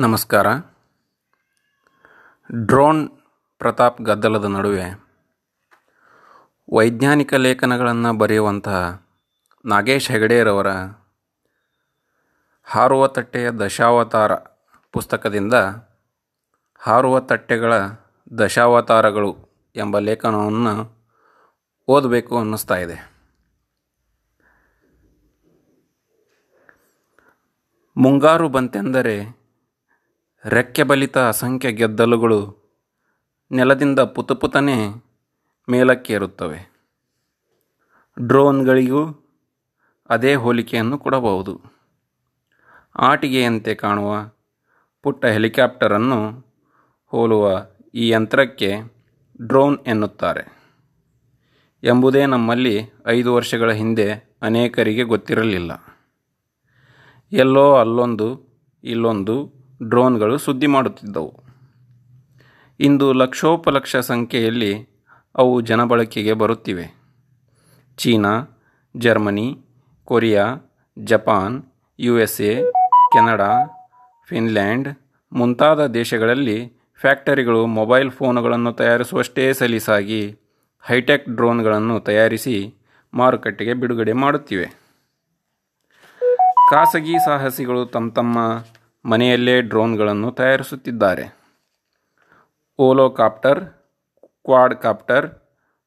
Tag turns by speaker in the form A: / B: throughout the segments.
A: ನಮಸ್ಕಾರ. ಡ್ರೋನ್ ಪ್ರತಾಪ್ ಗದ್ದಲದ ನಡುವೆ ವೈಜ್ಞಾನಿಕ ಲೇಖನಗಳನ್ನು ಬರೆಯುವಂತಹ ನಾಗೇಶ್ ಹೆಗಡೆಯರವರ ಹಾರುವ ತಟ್ಟೆಯ ದಶಾವತಾರ ಪುಸ್ತಕದಿಂದ ಹಾರುವ ತಟ್ಟೆಗಳ ದಶಾವತಾರಗಳು ಎಂಬ ಲೇಖನವನ್ನು ಓದಬೇಕು ಅನ್ನಿಸ್ತಾ ಇದೆ. ಮುಂಗಾರು ಬಂತೆಂದರೆ ರೆಕ್ಕೆ ಬಲಿತ ಅಸಂಖ್ಯ ಗೆದ್ದಲುಗಳು ನೆಲದಿಂದ ಪುತಪುತನೆ ಮೇಲಕ್ಕೇರುತ್ತವೆ. ಡ್ರೋನ್ಗಳಿಗೂ ಅದೇ ಹೋಲಿಕೆಯನ್ನು ಕೊಡಬಹುದು. ಆಟಿಗೆಯಂತೆ ಕಾಣುವ ಪುಟ್ಟ ಹೆಲಿಕಾಪ್ಟರನ್ನು ಹೋಲುವ ಈ ಯಂತ್ರಕ್ಕೆ ಡ್ರೋನ್ ಎನ್ನುತ್ತಾರೆ. ಎಂಬುದೇ ನಮ್ಮಲ್ಲಿ ಐದು ವರ್ಷಗಳ ಹಿಂದೆ ಅನೇಕರಿಗೆ ಗೊತ್ತಿರಲಿಲ್ಲ. ಎಲ್ಲೋ ಅಲ್ಲೊಂದು, ಇಲ್ಲೊಂದು ಡ್ರೋನ್ಗಳು ಸುದ್ದಿ ಮಾಡುತ್ತಿದ್ದವು. ಇಂದು ಲಕ್ಷೋಪಲಕ್ಷ ಸಂಖ್ಯೆಯಲ್ಲಿ ಅವು ಜನಬಳಕೆಗೆ ಬರುತ್ತಿವೆ. China, Germany, Korea, Japan U S A Canada, Finland ಮುಂತಾದ ದೇಶಗಳಲ್ಲಿ ಫ್ಯಾಕ್ಟರಿಗಳು ಮೊಬೈಲ್ ಫೋನುಗಳನ್ನು ತಯಾರಿಸುವಷ್ಟೇ ಸಲೀಸಾಗಿ ಹೈಟೆಕ್ ಡ್ರೋನ್ಗಳನ್ನು ತಯಾರಿಸಿ ಮಾರುಕಟ್ಟೆಗೆ ಬಿಡುಗಡೆ ಮಾಡುತ್ತಿವೆ. ಖಾಸಗಿ ಸಾಹಸಿಗಳು ತಮ್ಮ ತಮ್ಮ ಮನೆಯಲ್ಲೇ ಡ್ರೋನ್ಗಳನ್ನು ತಯಾರಿಸುತ್ತಿದ್ದಾರೆ. ಓಲೋಕಾಪ್ಟರ್ ಕ್ವಾಡ್ ಕಾಪ್ಟರ್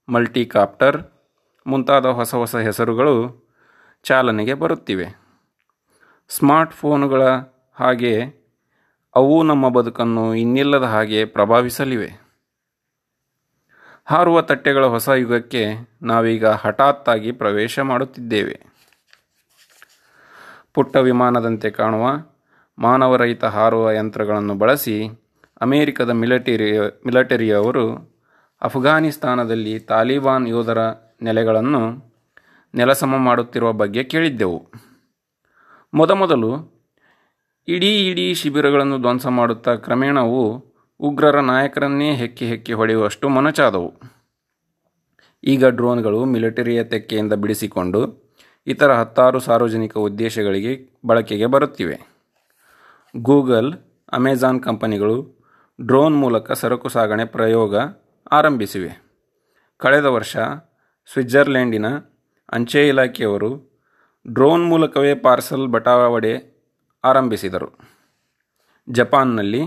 A: ಮಲ್ಟಿಕಾಪ್ಟರ್ ಮುಂತಾದ ಹೊಸ ಹೊಸ ಹೆಸರುಗಳು ಚಾಲನೆಗೆ ಬರುತ್ತಿವೆ. ಸ್ಮಾರ್ಟ್ ಫೋನುಗಳ ಹಾಗೆ ಅವು ನಮ್ಮ ಬದುಕನ್ನು ಇನ್ನಿಲ್ಲದ ಹಾಗೆ ಪ್ರಭಾವಿಸಲಿವೆ. ಹಾರುವ ತಟ್ಟೆಗಳ ಹೊಸ ಯುಗಕ್ಕೆ ನಾವೀಗ ಹಠಾತ್ತಾಗಿ ಪ್ರವೇಶ ಮಾಡುತ್ತಿದ್ದೇವೆ. ಪುಟ್ಟ ವಿಮಾನದಂತೆ ಕಾಣುವ ಮಾನವರಹಿತ ಹಾರುವ ಯಂತ್ರಗಳನ್ನು ಬಳಸಿ ಅಮೇರಿಕದ ಮಿಲಿಟರಿ, ಮಿಲಿಟರಿಯವರು ಅಫ್ಘಾನಿಸ್ತಾನದಲ್ಲಿ ತಾಲಿಬಾನ್ ಯೋಧರ ನೆಲೆಗಳನ್ನು ನೆಲಸಮ ಮಾಡುತ್ತಿರುವ ಬಗ್ಗೆ ಕೇಳಿದ್ದೆವು. ಮೊದಮೊದಲು ಇಡೀ ಇಡೀ ಶಿಬಿರಗಳನ್ನು ಧ್ವಂಸ ಮಾಡುತ್ತಾ ಕ್ರಮೇಣವು ಉಗ್ರರ ನಾಯಕರನ್ನೇ ಹೆಕ್ಕಿ ಹೆಕ್ಕಿ ಹೊಡೆಯುವಷ್ಟು ಮೊನಚಾದವು. ಈಗ ಡ್ರೋನ್ಗಳು ಮಿಲಿಟರಿಯ ತೆಕ್ಕೆಯಿಂದ ಬಿಡಿಸಿಕೊಂಡು ಇತರ ಹತ್ತಾರು ಸಾರ್ವಜನಿಕ ಉದ್ದೇಶಗಳಿಗೆ ಬಳಕೆಗೆ ಬರುತ್ತಿವೆ. ಗೂಗಲ್, ಅಮೆಜಾನ್ ಕಂಪನಿಗಳು ಡ್ರೋನ್ ಮೂಲಕ ಸರಕು ಸಾಗಣೆ ಪ್ರಯೋಗ ಆರಂಭಿಸಿವೆ. ಕಳೆದ ವರ್ಷ ಸ್ವಿಟ್ಜರ್ಲೆಂಡಿನ ಅಂಚೆ ಇಲಾಖೆಯವರು ಡ್ರೋನ್ ಮೂಲಕವೇ ಪಾರ್ಸಲ್ ಬಟಾವಡೆ ಆರಂಭಿಸಿದರು. ಜಪಾನ್ನಲ್ಲಿ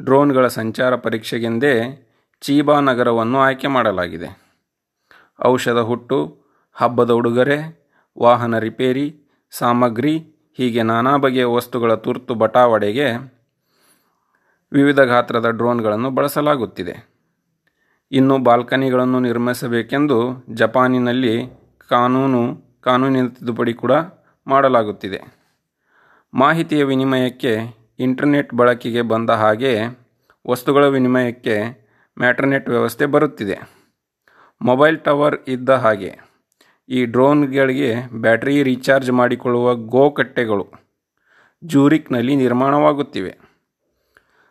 A: ಡ್ರೋನ್ಗಳ ಸಂಚಾರ ಪರೀಕ್ಷೆಗೆಂದೇ ಚೀಬಾ ನಗರವನ್ನು ಆಯ್ಕೆ ಮಾಡಲಾಗಿದೆ. ಔಷಧ ಹುಟ್ಟು, ಹಬ್ಬದ ಉಡುಗೊರೆ, ವಾಹನ ರಿಪೇರಿ, ಸಾಮಗ್ರಿ ಹೀಗೆ ನಾನಾ ಬಗೆಯ ವಸ್ತುಗಳ ತುರ್ತು ಬಟಾವಡೆಗೆ ವಿವಿಧ ಗಾತ್ರದ ಡ್ರೋನ್ಗಳನ್ನು ಬಳಸಲಾಗುತ್ತಿದೆ. ಇನ್ನು ಬಾಲ್ಕನಿಗಳನ್ನು ನಿರ್ಮಿಸಬೇಕೆಂದು ಜಪಾನಿನಲ್ಲಿ ಕಾನೂನು, ಕಾನೂನಿನ ತಿದ್ದುಪಡಿ ಕೂಡ ಮಾಡಲಾಗುತ್ತಿದೆ. ಮಾಹಿತಿಯ ವಿನಿಮಯಕ್ಕೆ ಇಂಟರ್ನೆಟ್ ಬಳಕೆಗೆ ಬಂದ ಹಾಗೆ ವಸ್ತುಗಳ ವಿನಿಮಯಕ್ಕೆ ಮ್ಯಾಟರ್ನೆಟ್ ವ್ಯವಸ್ಥೆ ಬರುತ್ತಿದೆ. ಮೊಬೈಲ್ ಟವರ್ ಇದ್ದ ಹಾಗೆ. ಈ ಡ್ರೋನ್ಗಳಿಗೆ ಬ್ಯಾಟರಿ ರೀಚಾರ್ಜ್ ಮಾಡಿಕೊಳ್ಳುವ ಗೋ ಕಟ್ಟೆಗಳು ಜೂರಿಕ್ನಲ್ಲಿ ನಿರ್ಮಾಣವಾಗುತ್ತಿವೆ.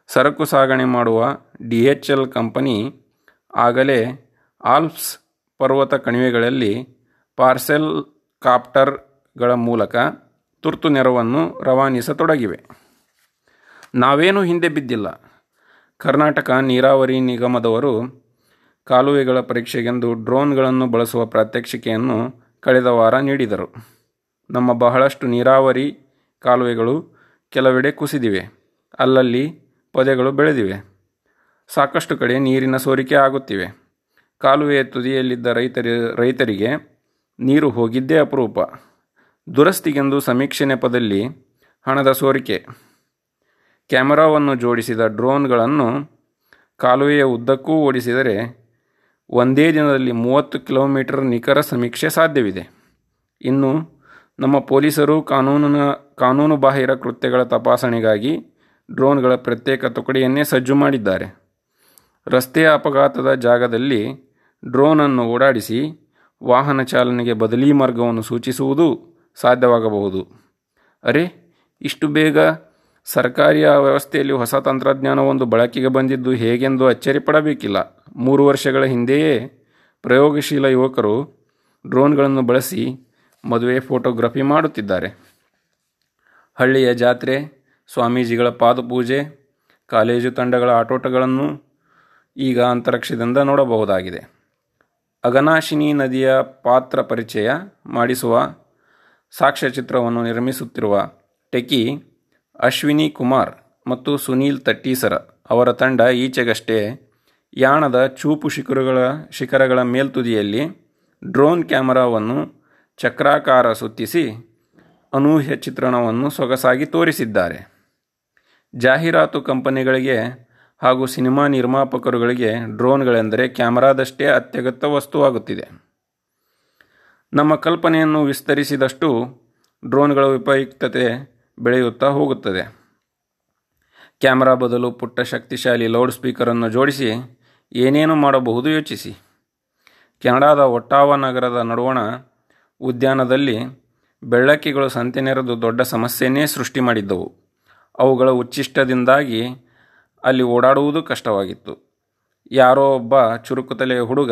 A: ಸರಕು ಸಾಗಣೆ ಮಾಡುವ ಡಿ ಎಚ್ ಎಲ್ ಕಂಪನಿ ಆಗಲೇ ಆಲ್ಪ್ಸ್ ಪರ್ವತ ಕಣಿವೆಗಳಲ್ಲಿ ಪಾರ್ಸೆಲ್ ಕಾಪ್ಟರ್ಗಳ ಮೂಲಕ ತುರ್ತು ನೆರವನ್ನು ರವಾನಿಸತೊಡಗಿವೆ. ನಾವೇನೂ ಹಿಂದೆ ಬಿದ್ದಿಲ್ಲ. ಕರ್ನಾಟಕ ನೀರಾವರಿ ನಿಗಮದವರು ಕಾಲುವೆಗಳ ಪರೀಕ್ಷೆಗೆಂದು ಡ್ರೋನ್ಗಳನ್ನು ಬಳಸುವ ಪ್ರಾತ್ಯಕ್ಷಿಕೆಯನ್ನು ಕಳೆದ ವಾರ ನೀಡಿದರು. ನಮ್ಮ ಬಹಳಷ್ಟು ನೀರಾವರಿ ಕಾಲುವೆಗಳು ಕೆಲವೆಡೆ ಕುಸಿದಿವೆ. ಅಲ್ಲಲ್ಲಿ ಪೊದೆಗಳು ಬೆಳೆದಿವೆ. ಸಾಕಷ್ಟು ಕಡೆ ನೀರಿನ ಸೋರಿಕೆ ಆಗುತ್ತಿವೆ. ಕಾಲುವೆಯ ತುದಿಯಲ್ಲಿದ್ದ ರೈತರಿ, ರೈತರಿಗೆ ನೀರು ಹೋಗಿದ್ದೇ ಅಪರೂಪ. ದುರಸ್ತಿಗೆಂದು ಸಮೀಕ್ಷೆ ನೆಪದಲ್ಲಿ ಹಣದ ಸೋರಿಕೆ. ಕ್ಯಾಮರಾವನ್ನು ಜೋಡಿಸಿದ ಡ್ರೋನ್ಗಳನ್ನು ಕಾಲುವೆಯ ಉದ್ದಕ್ಕೂ ಓಡಿಸಿದರೆ ಒಂದೇ ದಿನದಲ್ಲಿ ಮೂವತ್ತು ಕಿಲೋಮೀಟರ್ ನಿಖರ ಸಮೀಕ್ಷೆ ಸಾಧ್ಯವಿದೆ. ಇನ್ನು, ನಮ್ಮ ಪೊಲೀಸರು ಕಾನೂನಿನ ಕಾನೂನು ಬಾಹಿರ ಕೃತ್ಯಗಳ ತಪಾಸಣೆಗಾಗಿ ಡ್ರೋನ್ಗಳ ಪ್ರತ್ಯೇಕ ತುಕಡಿಯನ್ನೇ ಸಜ್ಜು ಮಾಡಿದ್ದಾರೆ. ರಸ್ತೆಯ ಅಪಘಾತದ ಜಾಗದಲ್ಲಿ ಡ್ರೋನನ್ನು ಓಡಾಡಿಸಿ ವಾಹನ ಚಾಲನೆಗೆ ಬದಲಿ ಮಾರ್ಗವನ್ನು ಸೂಚಿಸುವುದು ಸಾಧ್ಯವಾಗಬಹುದು. ಅರೆ, ಇಷ್ಟು ಬೇಗ ಸರ್ಕಾರಿ ವ್ಯವಸ್ಥೆಯಲ್ಲಿ ಹೊಸ ತಂತ್ರಜ್ಞಾನವೊಂದು ಬಳಕೆಗೆ ಬಂದಿದ್ದು ಹೇಗೆಂದು ಅಚ್ಚರಿ ಪಡಬೇಕಿಲ್ಲ. ಮೂರು ವರ್ಷಗಳ ಹಿಂದೆಯೇ ಪ್ರಯೋಗಶೀಲ ಯುವಕರು ಡ್ರೋನ್ಗಳನ್ನು ಬಳಸಿ ಮದುವೆ ಫೋಟೋಗ್ರಫಿ ಮಾಡುತ್ತಿದ್ದಾರೆ. ಹಳ್ಳಿಯ ಜಾತ್ರೆ, ಸ್ವಾಮೀಜಿಗಳ ಪಾದಪೂಜೆ, ಕಾಲೇಜು ತಂಡಗಳ ಆಟೋಟಗಳನ್ನು ಈಗ ಅಂತರಿಕ್ಷದಿಂದ ನೋಡಬಹುದಾಗಿದೆ. ಅಗನಾಶಿನಿ ನದಿಯ ಪಾತ್ರ ಪರಿಚಯ ಮಾಡಿಸುವ ಸಾಕ್ಷ್ಯಚಿತ್ರವನ್ನು ನಿರ್ಮಿಸುತ್ತಿರುವ ಟೆಕಿ ಅಶ್ವಿನಿ ಕುಮಾರ್ ಮತ್ತು ಸುನೀಲ್ ತಟ್ಟೀಸರ ಅವರ ತಂಡ ಈಚೆಗಷ್ಟೇ ಯಾಣದ ಚೂಪು ಶಿಖರಗಳ ಶಿಖರಗಳ ಮೇಲ್ತುದಿಯಲ್ಲಿ ಡ್ರೋನ್ ಕ್ಯಾಮರಾವನ್ನು ಚಕ್ರಾಕಾರ ಸುತ್ತಿಸಿ ಅನೂಹ್ಯ ಚಿತ್ರಣವನ್ನು ಸೊಗಸಾಗಿ ತೋರಿಸಿದ್ದಾರೆ. ಜಾಹೀರಾತು ಕಂಪನಿಗಳಿಗೆ ಹಾಗೂ ಸಿನಿಮಾ ನಿರ್ಮಾಪಕರುಗಳಿಗೆ ಡ್ರೋನ್ಗಳೆಂದರೆ ಕ್ಯಾಮರಾದಷ್ಟೇ ಅತ್ಯಗತ್ಯ ವಸ್ತುವಾಗುತ್ತಿದೆ. ನಮ್ಮ ಕಲ್ಪನೆಯನ್ನು ವಿಸ್ತರಿಸಿದಷ್ಟು ಡ್ರೋನ್ಗಳ ಉಪಯುಕ್ತತೆ ಬೆಳೆಯುತ್ತಾ ಹೋಗುತ್ತದೆ. ಕ್ಯಾಮರಾ ಬದಲು ಪುಟ್ಟ ಶಕ್ತಿಶಾಲಿ ಲೌಡ್ ಸ್ಪೀಕರನ್ನು ಜೋಡಿಸಿ ಏನೇನು ಮಾಡಬಹುದು ಯೋಚಿಸಿ. ಕೆನಡಾದ ಒಟ್ಟಾವ ನಗರದ ನಡುವಣ ಉದ್ಯಾನದಲ್ಲಿ ಬೆಳ್ಳಕ್ಕಿಗಳು ಸಂತೆನೆರೆದು ದೊಡ್ಡ ಸಮಸ್ಯೆಯನ್ನೇ ಸೃಷ್ಟಿ ಮಾಡಿದ್ದವು. ಅವುಗಳ ಉಚ್ಚಿಷ್ಟದಿಂದಾಗಿ ಅಲ್ಲಿ ಓಡಾಡುವುದು ಕಷ್ಟವಾಗಿತ್ತು. ಯಾರೋ ಒಬ್ಬ ಚುರುಕುತಲೆಯ ಹುಡುಗ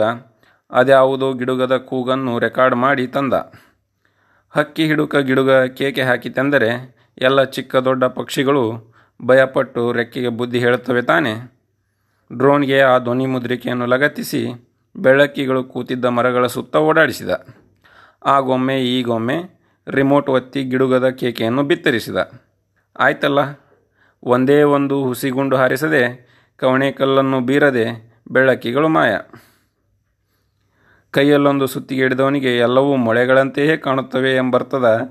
A: ಅದ್ಯಾವುದೋ ಗಿಡುಗದ ಕೂಗನ್ನು ರೆಕಾರ್ಡ್ ಮಾಡಿ ತಂದ. ಹಕ್ಕಿ ಹಿಡುಕ ಗಿಡುಗ ಕೇಕೆ ಹಾಕಿ ತಂದರೆ ಎಲ್ಲ ಚಿಕ್ಕ ದೊಡ್ಡ ಪಕ್ಷಿಗಳು ಭಯಪಟ್ಟು ರೆಕ್ಕೆಗೆ ಬುದ್ಧಿ ಹೇಳುತ್ತವೆ ತಾನೆ. ಡ್ರೋನ್ಗೆ ಆ ಧ್ವನಿ ಮುದ್ರಿಕೆಯನ್ನು ಲಗತ್ತಿಸಿ ಬೆಳಕಿಗಳು ಕೂತಿದ್ದ ಮರಗಳ ಸುತ್ತ ಓಡಾಡಿಸಿದ. ಆಗೊಮ್ಮೆ ಈಗೊಮ್ಮೆ ರಿಮೋಟ್ ಒತ್ತಿ ಗಿಡುಗದ ಕೇಕೆಯನ್ನು ಬಿತ್ತರಿಸಿದ. ಆಯ್ತಲ್ಲ? ಒಂದೇ ಒಂದು ಹುಸಿಗುಂಡು ಹಾರಿಸದೆ ಕವಣೆಕಲ್ಲನ್ನು ಬೀರದೆ ಬೆಳಕಿಗಳು ಮಾಯ. ಕೈಯಲ್ಲೊಂದು ಸುತ್ತಿಗೆ ಹಿಡಿದವನಿಗೆ ಎಲ್ಲವೂ ಮೊಳೆಗಳಂತೆಯೇ ಕಾಣುತ್ತವೆ ಎಂಬರ್ಥದ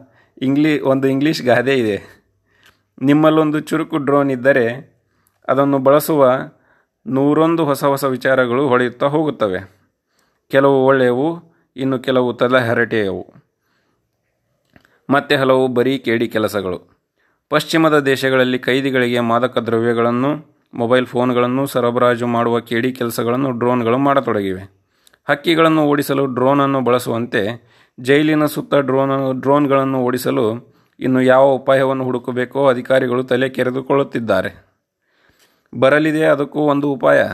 A: ಇಂಗ್ಲಿ, ಒಂದು ಇಂಗ್ಲೀಷ್ ಗಾದೆ ಇದೆ. ನಿಮ್ಮಲ್ಲೊಂದು ಚುರುಕು ಡ್ರೋನ್ ಇದ್ದರೆ ಅದನ್ನು ಬಳಸುವ ನೂರೊಂದು ಹೊಸ ಹೊಸ ವಿಚಾರಗಳು ಹೊಳೆಯುತ್ತಾ ಹೋಗುತ್ತವೆ. ಕೆಲವು ಒಳ್ಳೆಯವು, ಇನ್ನು ಕೆಲವು ತಲೆಹರಟೆಯವು ಮತ್ತೆ ಹಲವು ಬರೀ ಕೇಡಿ ಕೆಲಸಗಳು. ಪಶ್ಚಿಮದ ದೇಶಗಳಲ್ಲಿ ಕೈದಿಗಳಿಗೆ ಮಾದಕ ದ್ರವ್ಯಗಳನ್ನು, ಮೊಬೈಲ್ ಫೋನ್ಗಳನ್ನು ಸರಬರಾಜು ಮಾಡುವ ಕೇಡಿ ಕೆಲಸಗಳನ್ನು ಡ್ರೋನ್ಗಳು ಮಾಡತೊಡಗಿವೆ. ಹಕ್ಕಿಗಳನ್ನು ಓಡಿಸಲು ಡ್ರೋನನ್ನು ಬಳಸುವಂತೆ, ಜೈಲಿನ ಸುತ್ತ ಡ್ರೋನ್, ಡ್ರೋನ್ಗಳನ್ನು ಓಡಿಸಲು ಇನ್ನು ಯಾವ ಉಪಾಯವನ್ನು ಹುಡುಕಬೇಕೋ ಅಧಿಕಾರಿಗಳು ತಲೆ ಕೆರೆದುಕೊಳ್ಳುತ್ತಿದ್ದಾರೆ. ಬರಲಿದೆ ಅದಕ್ಕೂ ಒಂದು ಉಪಾಯ.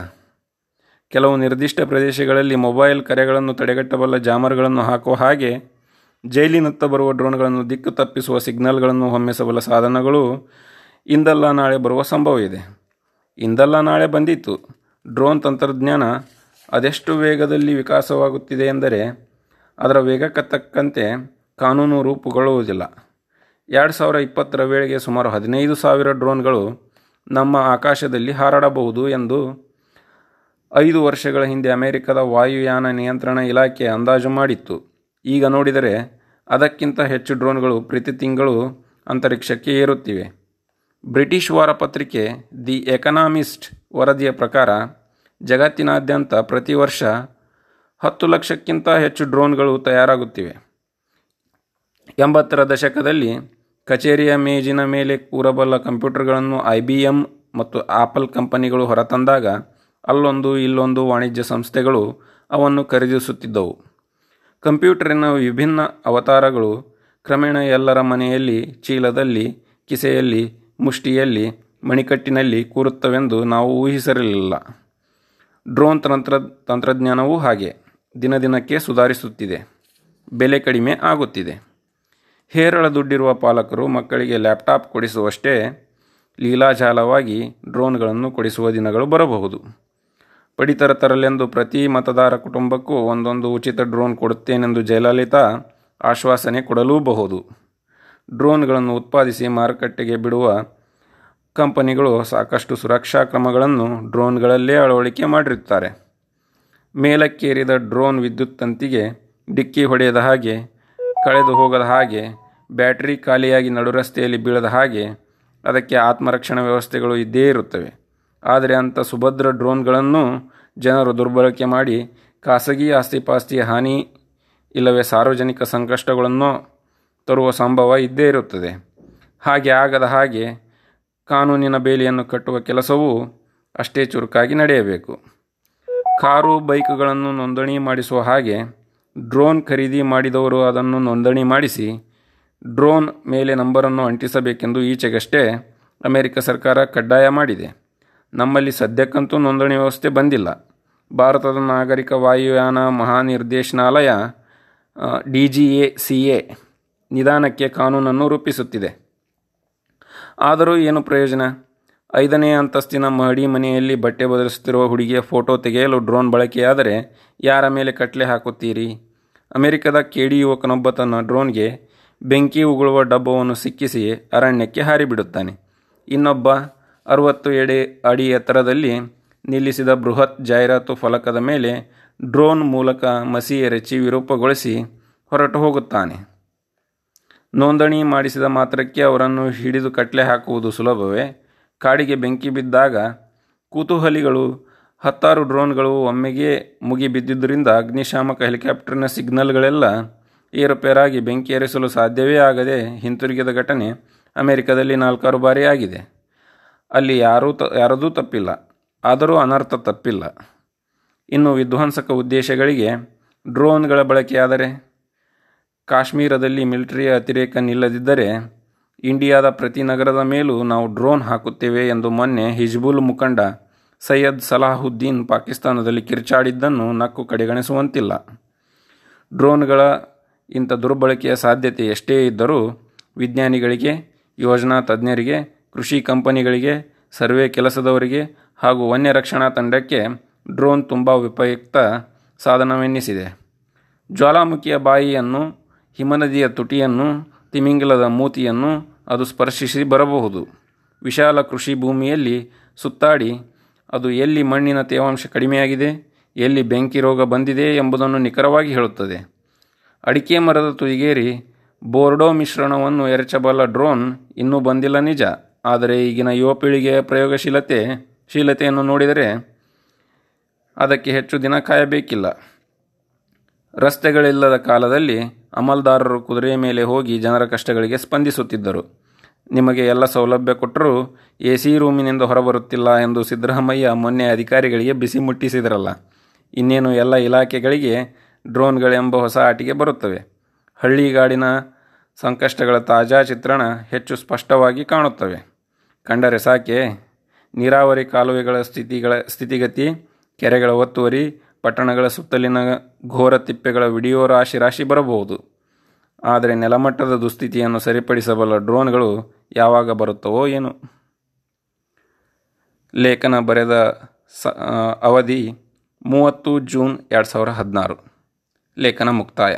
A: ಕೆಲವು ನಿರ್ದಿಷ್ಟ ಪ್ರದೇಶಗಳಲ್ಲಿ ಮೊಬೈಲ್ ಕರೆಗಳನ್ನು ತಡೆಗಟ್ಟಬಲ್ಲ ಜಾಮರ್ಗಳನ್ನು ಹಾಕುವ ಹಾಗೆ ಜೈಲಿನತ್ತ ಬರುವ ಡ್ರೋನ್ಗಳನ್ನು ದಿಕ್ಕು ತಪ್ಪಿಸುವ ಸಿಗ್ನಲ್ಗಳನ್ನು ಹೊಮ್ಮಿಸಬಲ್ಲ ಸಾಧನಗಳು ಇಂದಲ್ಲ ನಾಳೆ ಬರುವ ಸಂಭವ ಇದೆ ಇಂದಲ್ಲ ನಾಳೆ ಬಂದಿತ್ತು. ಡ್ರೋನ್ ತಂತ್ರಜ್ಞಾನ ಅದೆಷ್ಟು ವೇಗದಲ್ಲಿ ವಿಕಾಸವಾಗುತ್ತಿದೆ ಎಂದರೆ ಅದರ ವೇಗಕ್ಕೆ ತಕ್ಕಂತೆ ಕಾನೂನು ರೂಪುಗೊಳ್ಳುವುದಿಲ್ಲ. ಎರಡು ಸಾವಿರ ಇಪ್ಪತ್ತರ ವೇಳೆಗೆ ಸುಮಾರು ಹದಿನೈದು ಸಾವಿರ ಡ್ರೋನ್ಗಳು ನಮ್ಮ ಆಕಾಶದಲ್ಲಿ ಹಾರಾಡಬಹುದು ಎಂದು ಐದು ವರ್ಷಗಳ ಹಿಂದೆ ಅಮೆರಿಕದ ವಾಯುಯಾನ ನಿಯಂತ್ರಣ ಇಲಾಖೆ ಅಂದಾಜು ಮಾಡಿತ್ತು. ಈಗ ನೋಡಿದರೆ ಅದಕ್ಕಿಂತ ಹೆಚ್ಚು ಡ್ರೋನ್ಗಳು ಪ್ರತಿ ತಿಂಗಳು ಅಂತರಿಕ್ಷಕ್ಕೆ ಏರುತ್ತಿವೆ. ಬ್ರಿಟಿಷ್ ವಾರಪತ್ರಿಕೆ ದಿ ಎಕನಾಮಿಸ್ಟ್ ವರದಿಯ ಪ್ರಕಾರ ಜಗತ್ತಿನಾದ್ಯಂತ ಪ್ರತಿ ವರ್ಷ ಹತ್ತು ಲಕ್ಷಕ್ಕಿಂತ ಹೆಚ್ಚು ಡ್ರೋನ್ಗಳು ತಯಾರಾಗುತ್ತಿವೆ. ಎಂಬತ್ತರ ದಶಕದಲ್ಲಿ ಕಚೇರಿಯ ಮೇಜಿನ ಮೇಲೆ ಕೂರಬಲ್ಲ ಕಂಪ್ಯೂಟರ್ಗಳನ್ನು ಐ ಬಿ ಎಂ ಮತ್ತು ಆಪಲ್ ಕಂಪನಿಗಳು ಹೊರತಂದಾಗ ಅಲ್ಲೊಂದು ಇಲ್ಲೊಂದು ವಾಣಿಜ್ಯ ಸಂಸ್ಥೆಗಳು ಅವನ್ನು ಖರೀದಿಸುತ್ತಿದ್ದವು. ಕಂಪ್ಯೂಟರಿನ ವಿಭಿನ್ನ ಅವತಾರಗಳು ಕ್ರಮೇಣ ಎಲ್ಲರ ಮನೆಯಲ್ಲಿ, ಚೀಲದಲ್ಲಿ, ಕಿಸೆಯಲ್ಲಿ, ಮುಷ್ಟಿಯಲ್ಲಿ, ಮಣಿಕಟ್ಟಿನಲ್ಲಿ ಕೂರುತ್ತವೆಂದು ನಾವು ಊಹಿಸಿರಲಿಲ್ಲ ಡ್ರೋನ್ ತಂತ್ರ, ತಂತ್ರಜ್ಞಾನವೂ ಹಾಗೆ. ದಿನದಿನಕ್ಕೆ ಸುಧಾರಿಸುತ್ತಿದೆ. ಬೆಲೆ ಕಡಿಮೆ ಆಗುತ್ತಿದೆ. ಹೇರಳ ದುಡ್ಡಿರುವ ಪಾಲಕರು ಮಕ್ಕಳಿಗೆ ಲ್ಯಾಪ್ಟಾಪ್ ಕೊಡಿಸುವಷ್ಟೇ ಲೀಲಾಜಾಲವಾಗಿ ಡ್ರೋನ್ಗಳನ್ನು ಕೊಡಿಸುವ ದಿನಗಳು ಬರಬಹುದು. ಪಡಿತರ ತರಲೆಂದು ಪ್ರತಿ ಮತದಾರ ಕುಟುಂಬಕ್ಕೂ ಒಂದೊಂದು ಉಚಿತ ಡ್ರೋನ್ ಕೊಡುತ್ತೇನೆಂದು ಜಯಲಲಿತಾ ಆಶ್ವಾಸನೆ ಕೊಡಲೂಬಹುದು. ಡ್ರೋನ್ಗಳನ್ನು ಉತ್ಪಾದಿಸಿ ಮಾರುಕಟ್ಟೆಗೆ ಬಿಡುವ ಕಂಪನಿಗಳು ಸಾಕಷ್ಟು ಸುರಕ್ಷಾ ಕ್ರಮಗಳನ್ನು ಡ್ರೋನ್ಗಳಲ್ಲೇ ಅಳವಡಿಕೆ ಮಾಡಿರುತ್ತಾರೆ. ಮೇಲಕ್ಕೇರಿದ ಡ್ರೋನ್ ವಿದ್ಯುತ್ ತಂತಿಗೆ ಡಿಕ್ಕಿ ಹೊಡೆಯದ ಹಾಗೆ ಕಳೆದು ಹೋಗದ ಹಾಗೆ, ಬ್ಯಾಟರಿ ಖಾಲಿಯಾಗಿ ನಡುರಸ್ತೆಯಲ್ಲಿ ಬೀಳದ ಹಾಗೆ, ಅದಕ್ಕೆ ಆತ್ಮರಕ್ಷಣಾ ವ್ಯವಸ್ಥೆಗಳು ಇದ್ದೇ ಇರುತ್ತವೆ. ಆದರೆ ಅಂಥ ಸುಭದ್ರ ಡ್ರೋನ್ಗಳನ್ನು ಜನರು ದುರ್ಬಳಕೆ ಮಾಡಿ, ಖಾಸಗಿ ಆಸ್ತಿಪಾಸ್ತಿಯ ಹಾನಿ ಇಲ್ಲವೇ ಸಾರ್ವಜನಿಕ ಸಂಕಷ್ಟಗಳನ್ನು ತರುವ ಸಂಭವ ಇದ್ದೇ ಇರುತ್ತದೆ. ಹಾಗೆ ಆಗದ ಹಾಗೆ, ಕಾನೂನಿನ ಬೇಲಿಯನ್ನು ಕಟ್ಟುವ ಕೆಲಸವೂ ಅಷ್ಟೇ ಚುರುಕಾಗಿ ನಡೆಯಬೇಕು. ಕಾರು, ಬೈಕ್ಗಳನ್ನು ನೋಂದಣಿ ಮಾಡಿಸುವ ಹಾಗೆ ಡ್ರೋನ್ ಖರೀದಿ ಮಾಡಿದವರು ಅದನ್ನು ನೋಂದಣಿ ಮಾಡಿಸಿ, ಡ್ರೋನ್ ಮೇಲೆ ನಂಬರನ್ನು ಅಂಟಿಸಬೇಕೆಂದು ಈಚೆಗಷ್ಟೇ ಅಮೆರಿಕ ಸರ್ಕಾರ ಕಡ್ಡಾಯ ಮಾಡಿದೆ. ನಮ್ಮಲ್ಲಿ ಸದ್ಯಕ್ಕಂತೂ ನೋಂದಣಿ ವ್ಯವಸ್ಥೆ ಬಂದಿಲ್ಲ. ಭಾರತದ ನಾಗರಿಕ ವಾಯುಯಾನ ಮಹಾನಿರ್ದೇಶನಾಲಯ D G A, C A ನಿಧಾನಕ್ಕೆ ಕಾನೂನನ್ನು ರೂಪಿಸುತ್ತಿದೆ. ಆದರೂ ಏನು ಪ್ರಯೋಜನ? ಐದನೇ ಅಂತಸ್ತಿನ ಮಹಡಿ ಮನೆಯಲ್ಲಿ ಬಟ್ಟೆ ಬದಲಿಸುತ್ತಿರುವ ಹುಡುಗಿಯ ಫೋಟೋ ತೆಗೆಯಲು ಡ್ರೋನ್ ಬಳಕೆಯಾದರೆ ಯಾರ ಮೇಲೆ ಕಟ್ಲೆ ಹಾಕುತ್ತೀರಿ? ಅಮೆರಿಕದ ಕೇಡಿ ಯುವಕನೊಬ್ಬ ತನ್ನ ಡ್ರೋನ್ಗೆ ಬೆಂಕಿ ಉಗುಳುವ ಡಬ್ಬವನ್ನು ಸಿಕ್ಕಿಸಿ ಅರಣ್ಯಕ್ಕೆ ಹಾರಿಬಿಡುತ್ತಾನೆ. ಇನ್ನೊಬ್ಬ ಅರುವತ್ತು ಎಡೆ ಅಡಿ ಎತ್ತರದಲ್ಲಿ ನಿಲ್ಲಿಸಿದ ಬೃಹತ್ ಜಾಹೀರಾತು ಫಲಕದ ಮೇಲೆ ಡ್ರೋನ್ ಮೂಲಕ ಮಸಿ ಎರಚಿ ವಿರೂಪಗೊಳಿಸಿ ಹೊರಟು ಹೋಗುತ್ತಾನೆ. ನೋಂದಣಿ ಮಾಡಿಸಿದ ಮಾತ್ರಕ್ಕೆ ಅವರನ್ನು ಹಿಡಿದು ಕಟ್ಲೆ ಹಾಕುವುದು ಸುಲಭವೇ? ಕಾಡಿಗೆ ಬೆಂಕಿ ಬಿದ್ದಾಗ ಕುತೂಹಲಿಗಳು ಹತ್ತಾರು ಡ್ರೋನ್ಗಳು ಒಮ್ಮೆಗೆ ಮುಗಿ ಬಿದ್ದಿದ್ದರಿಂದ ಅಗ್ನಿಶಾಮಕ ಹೆಲಿಕಾಪ್ಟರ್ನ ಸಿಗ್ನಲ್ಗಳೆಲ್ಲ ಏರುಪೇರಾಗಿ ಬೆಂಕಿ ಏರಿಸಲು ಸಾಧ್ಯವೇ ಆಗದೆ ಹಿಂತಿರುಗಿದ ಘಟನೆ ಅಮೆರಿಕದಲ್ಲಿ ನಾಲ್ಕಾರು ಬಾರಿ ಆಗಿದೆ. ಅಲ್ಲಿ ಯಾರೂ ತ ಯಾರದೂ ತಪ್ಪಿಲ್ಲ. ಆದರೂ ಅನರ್ಥ ತಪ್ಪಿಲ್ಲ. ಇನ್ನು ವಿಧ್ವಂಸಕ ಉದ್ದೇಶಗಳಿಗೆ ಡ್ರೋನ್ಗಳ ಬಳಕೆಯಾದರೆ ಕಾಶ್ಮೀರದಲ್ಲಿ ಮಿಲಿಟರಿಯ ಅತಿರೇಕ ನಿಲ್ಲದಿದ್ದರೆ ಇಂಡಿಯಾದ ಪ್ರತಿ ನಗರದ ಮೇಲೂ ನಾವು ಡ್ರೋನ್ ಹಾಕುತ್ತೇವೆ ಎಂದು ಮೊನ್ನೆ ಹಿಜ್ಬುಲ್ ಮುಖಂಡ ಸೈಯದ್ ಸಲಾಹುದ್ದೀನ್ ಪಾಕಿಸ್ತಾನದಲ್ಲಿ ಕಿರ್ಚಾಡಿದ್ದನ್ನು ನಕ್ಕು ಕಡೆಗಣಿಸುವಂತಿಲ್ಲ. ಡ್ರೋನ್ಗಳ ಇಂಥ ದುರ್ಬಳಕೆಯ ಸಾಧ್ಯತೆ ಎಷ್ಟೇ ಇದ್ದರೂ ವಿಜ್ಞಾನಿಗಳಿಗೆ, ಯೋಜನಾ ತಜ್ಞರಿಗೆ, ಕೃಷಿ ಕಂಪನಿಗಳಿಗೆ, ಸರ್ವೆ ಕೆಲಸದವರಿಗೆ ಹಾಗೂ ವನ್ಯ ರಕ್ಷಣಾ ತಂಡಕ್ಕೆ ಡ್ರೋನ್ ತುಂಬ ಉಪಯುಕ್ತ ಸಾಧನವೆನ್ನಿಸಿದೆ. ಜ್ವಾಲಾಮುಖಿಯ ಬಾಯಿಯನ್ನು, ಹಿಮನದಿಯ ತುಟಿಯನ್ನು, ತಿಮಿಂಗಲದ ಮೂತಿಯನ್ನು ಅದು ಸ್ಪರ್ಶಿಸಿ ಬರಬಹುದು. ವಿಶಾಲ ಕೃಷಿ ಭೂಮಿಯಲ್ಲಿ ಸುತ್ತಾಡಿ ಅದು ಎಲ್ಲಿ ಮಣ್ಣಿನ ತೇವಾಂಶ ಕಡಿಮೆಯಾಗಿದೆ, ಎಲ್ಲಿ ಬೆಂಕಿ ರೋಗ ಬಂದಿದೆ ಎಂಬುದನ್ನು ನಿಖರವಾಗಿ ಹೇಳುತ್ತದೆ. ಅಡಿಕೆ ಮರದ ತುದಿಗೇರಿ ಬೋರ್ಡೋ ಮಿಶ್ರಣವನ್ನು ಎರಚಬಲ್ಲ ಡ್ರೋನ್ ಇನ್ನೂ ಬಂದಿಲ್ಲ ನಿಜ. ಆದರೆ ಈಗಿನ ಯುವ ಪೀಳಿಗೆಯ ಪ್ರಯೋಗಶೀಲತೆ, ಶೀಲತೆಯನ್ನು ನೋಡಿದರೆ ಅದಕ್ಕೆ ಹೆಚ್ಚು ದಿನ ಕಾಯಬೇಕಿಲ್ಲ. ರಸ್ತೆಗಳಿಲ್ಲದ ಕಾಲದಲ್ಲಿ ಅಮಲ್ದಾರರು ಕುದುರೆಯ ಮೇಲೆ ಹೋಗಿ ಜನರ ಕಷ್ಟಗಳಿಗೆ ಸ್ಪಂದಿಸುತ್ತಿದ್ದರು. ನಿಮಗೆ ಎಲ್ಲ ಸೌಲಭ್ಯ ಕೊಟ್ಟರೂ ಎ ಸಿ ರೂಮಿನಿಂದ ಹೊರಬರುತ್ತಿಲ್ಲ ಎಂದು ಸಿದ್ದರಾಮಯ್ಯ ಮೊನ್ನೆ ಅಧಿಕಾರಿಗಳಿಗೆ ಬಿಸಿ ಮುಟ್ಟಿಸಿದರಲ್ಲ. ಇನ್ನೇನು ಎಲ್ಲ ಇಲಾಖೆಗಳಿಗೆ ಡ್ರೋನ್ಗಳೆಂಬ ಹೊಸ ಆಟಿಗೆ ಬರುತ್ತವೆ. ಹಳ್ಳಿಗಾಡಿನ ಸಂಕಷ್ಟಗಳ ತಾಜಾ ಚಿತ್ರಣ ಹೆಚ್ಚು ಸ್ಪಷ್ಟವಾಗಿ ಕಾಣುತ್ತವೆ. ಕಂಡರೆ ಸಾಕೆ, ನೀರಾವರಿ ಕಾಲುವೆಗಳ ಸ್ಥಿತಿಗಳ ಸ್ಥಿತಿಗತಿ, ಕೆರೆಗಳ ಒತ್ತುವರಿ, ಪಟ್ಟಣಗಳ ಸುತ್ತಲಿನ ಘೋರ ತಿಪ್ಪೆಗಳ ವಿಡಿಯೋ ರಾಶಿ ರಾಶಿ ಬರಬಹುದು. ಆದರೆ ನೆಲಮಟ್ಟದ ದುಸ್ಥಿತಿಯನ್ನು ಸರಿಪಡಿಸಬಲ್ಲ ಡ್ರೋನ್ಗಳು ಯಾವಾಗ ಬರುತ್ತವೋ ಏನು. ಲೇಖನ ಬರೆದ ಸ ಅವಧಿ ಮೂವತ್ತು ಜೂನ್ ಎರಡು ಸಾವಿರ ಹದಿನಾರು. ಲೇಖನ ಮುಕ್ತಾಯ.